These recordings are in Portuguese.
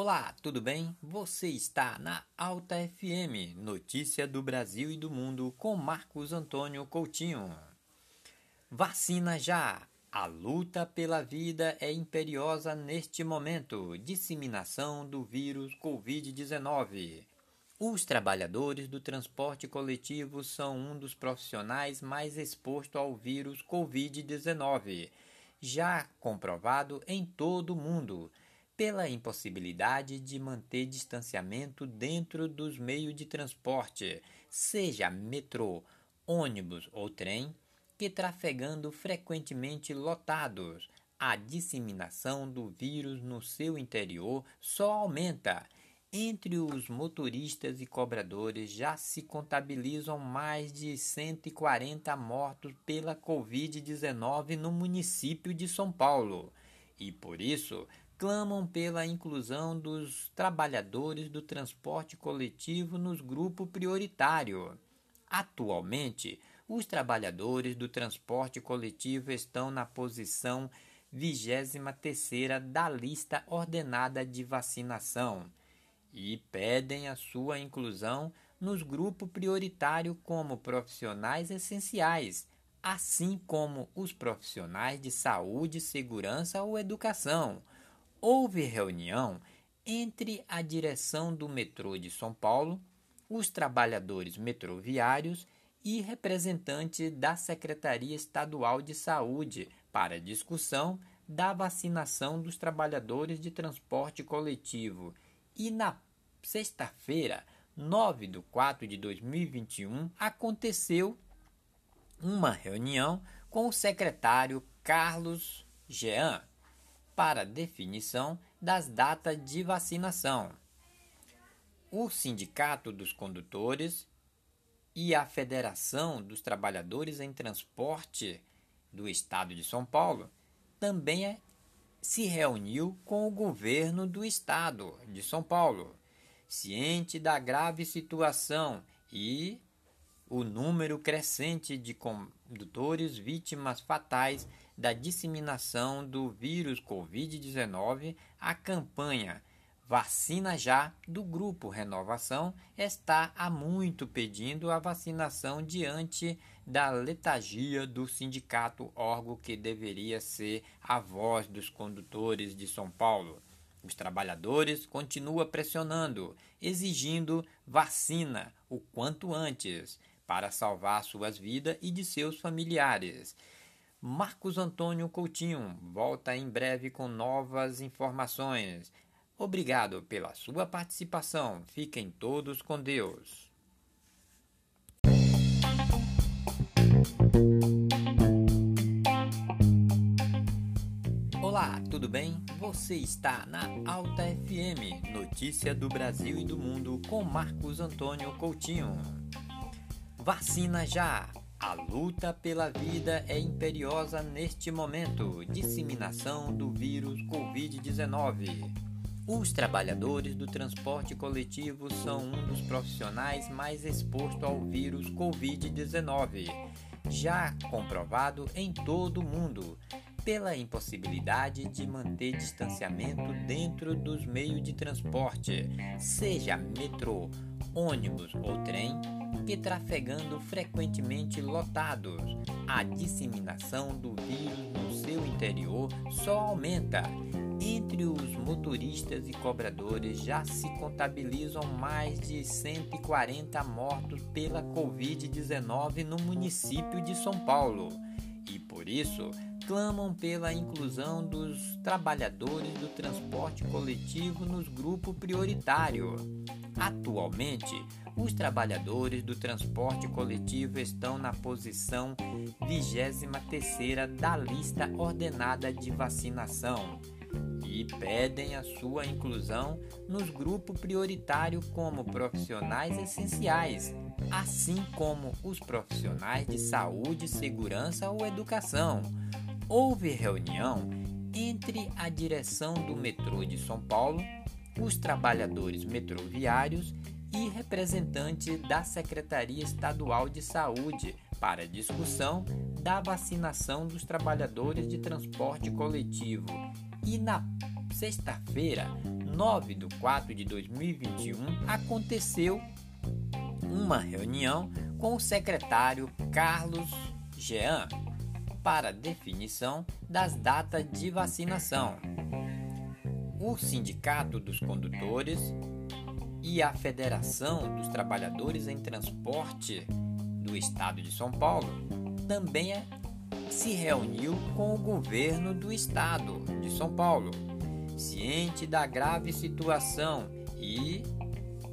Olá, tudo bem? Você está na Alta FM, notícia do Brasil e do mundo com Marcos Antônio Coutinho. Vacina já! A luta pela vida é imperiosa neste momento. Disseminação do vírus Covid-19. Os trabalhadores do transporte coletivo são um dos profissionais mais expostos ao vírus Covid-19, já comprovado em todo o mundo, pela impossibilidade de manter distanciamento dentro dos meios de transporte, seja metrô, ônibus ou trem que trafegando frequentemente lotados, a disseminação do vírus no seu interior só aumenta. Entre os motoristas e cobradores já se contabilizam mais de 140 mortos pela Covid-19 no município de São Paulo e, por isso, clamam pela inclusão dos trabalhadores do transporte coletivo nos grupos prioritário. Atualmente, os trabalhadores do transporte coletivo estão na posição 23 da lista ordenada de vacinação e pedem a sua inclusão nos grupos prioritários como profissionais essenciais, assim como os profissionais de saúde, segurança ou educação. Houve reunião entre a direção do metrô de São Paulo, os trabalhadores metroviários e representante da Secretaria Estadual de Saúde para discussão da vacinação dos trabalhadores de transporte coletivo. E na sexta-feira, 9 de 4 de 2021, aconteceu uma reunião com o secretário Carlos Jean para definição das datas de vacinação. O Sindicato dos Condutores e a Federação dos Trabalhadores em Transporte do Estado de São Paulo também é, se reuniu com o governo do Estado de São Paulo, ciente da grave situação e o número crescente de condutores vítimas fatais da disseminação do vírus Covid-19, a campanha Vacina Já do Grupo Renovação está há muito pedindo a vacinação diante da letargia do sindicato órgão que deveria ser a voz dos condutores de São Paulo. Os trabalhadores continuam pressionando, exigindo vacina o quanto antes para salvar suas vidas e de seus familiares. Marcos Antônio Coutinho volta em breve com novas informações. Obrigado pela sua participação. Fiquem todos com Deus. Olá, tudo bem? Você está na Alta FM, notícia do Brasil e do mundo com Marcos Antônio Coutinho. Vacina já! A luta pela vida é imperiosa neste momento. Disseminação do vírus Covid-19. Os trabalhadores do transporte coletivo são um dos profissionais mais expostos ao vírus Covid-19, já comprovado em todo o mundo, pela impossibilidade de manter distanciamento dentro dos meios de transporte, seja metrô, ônibus ou trem, que trafegando frequentemente lotados. A disseminação do vírus no seu interior só aumenta entre os motoristas e cobradores já se contabilizam mais de 140 mortos pela Covid-19 no município de São Paulo e, por isso, clamam pela inclusão dos trabalhadores do transporte coletivo nos grupos prioritário. Atualmente, os trabalhadores do transporte coletivo estão na posição 23 da lista ordenada de vacinação e pedem a sua inclusão nos grupos prioritários como profissionais essenciais, assim como os profissionais de saúde, segurança ou educação. Houve reunião entre a direção do metrô de São Paulo, os trabalhadores metroviários e representantes da Secretaria Estadual de Saúde para discussão da vacinação dos trabalhadores de transporte coletivo. E na sexta-feira, 9 de 4 de 2021, aconteceu uma reunião com o secretário Carlos Jean para definição das datas de vacinação. O Sindicato dos Condutores e a Federação dos Trabalhadores em Transporte do Estado de São Paulo também se reuniu com o governo do estado de São Paulo, ciente da grave situação e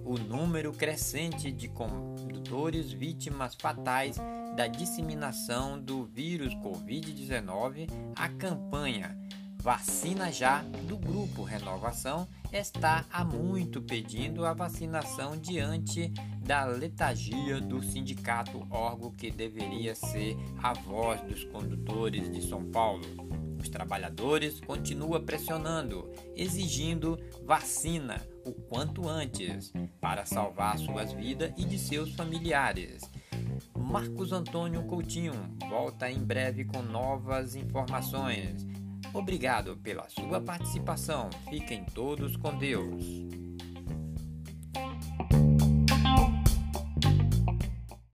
o número crescente de condutores vítimas fatais da disseminação do vírus Covid-19, a campanha Vacina Já do Grupo Renovação está há muito pedindo a vacinação diante da letargia do sindicato órgão que deveria ser a voz dos condutores de São Paulo. Os trabalhadores continuam pressionando, exigindo vacina o quanto antes para salvar suas vidas e de seus familiares. Marcos Antônio Coutinho volta em breve com novas informações. Obrigado pela sua participação. Fiquem todos com Deus.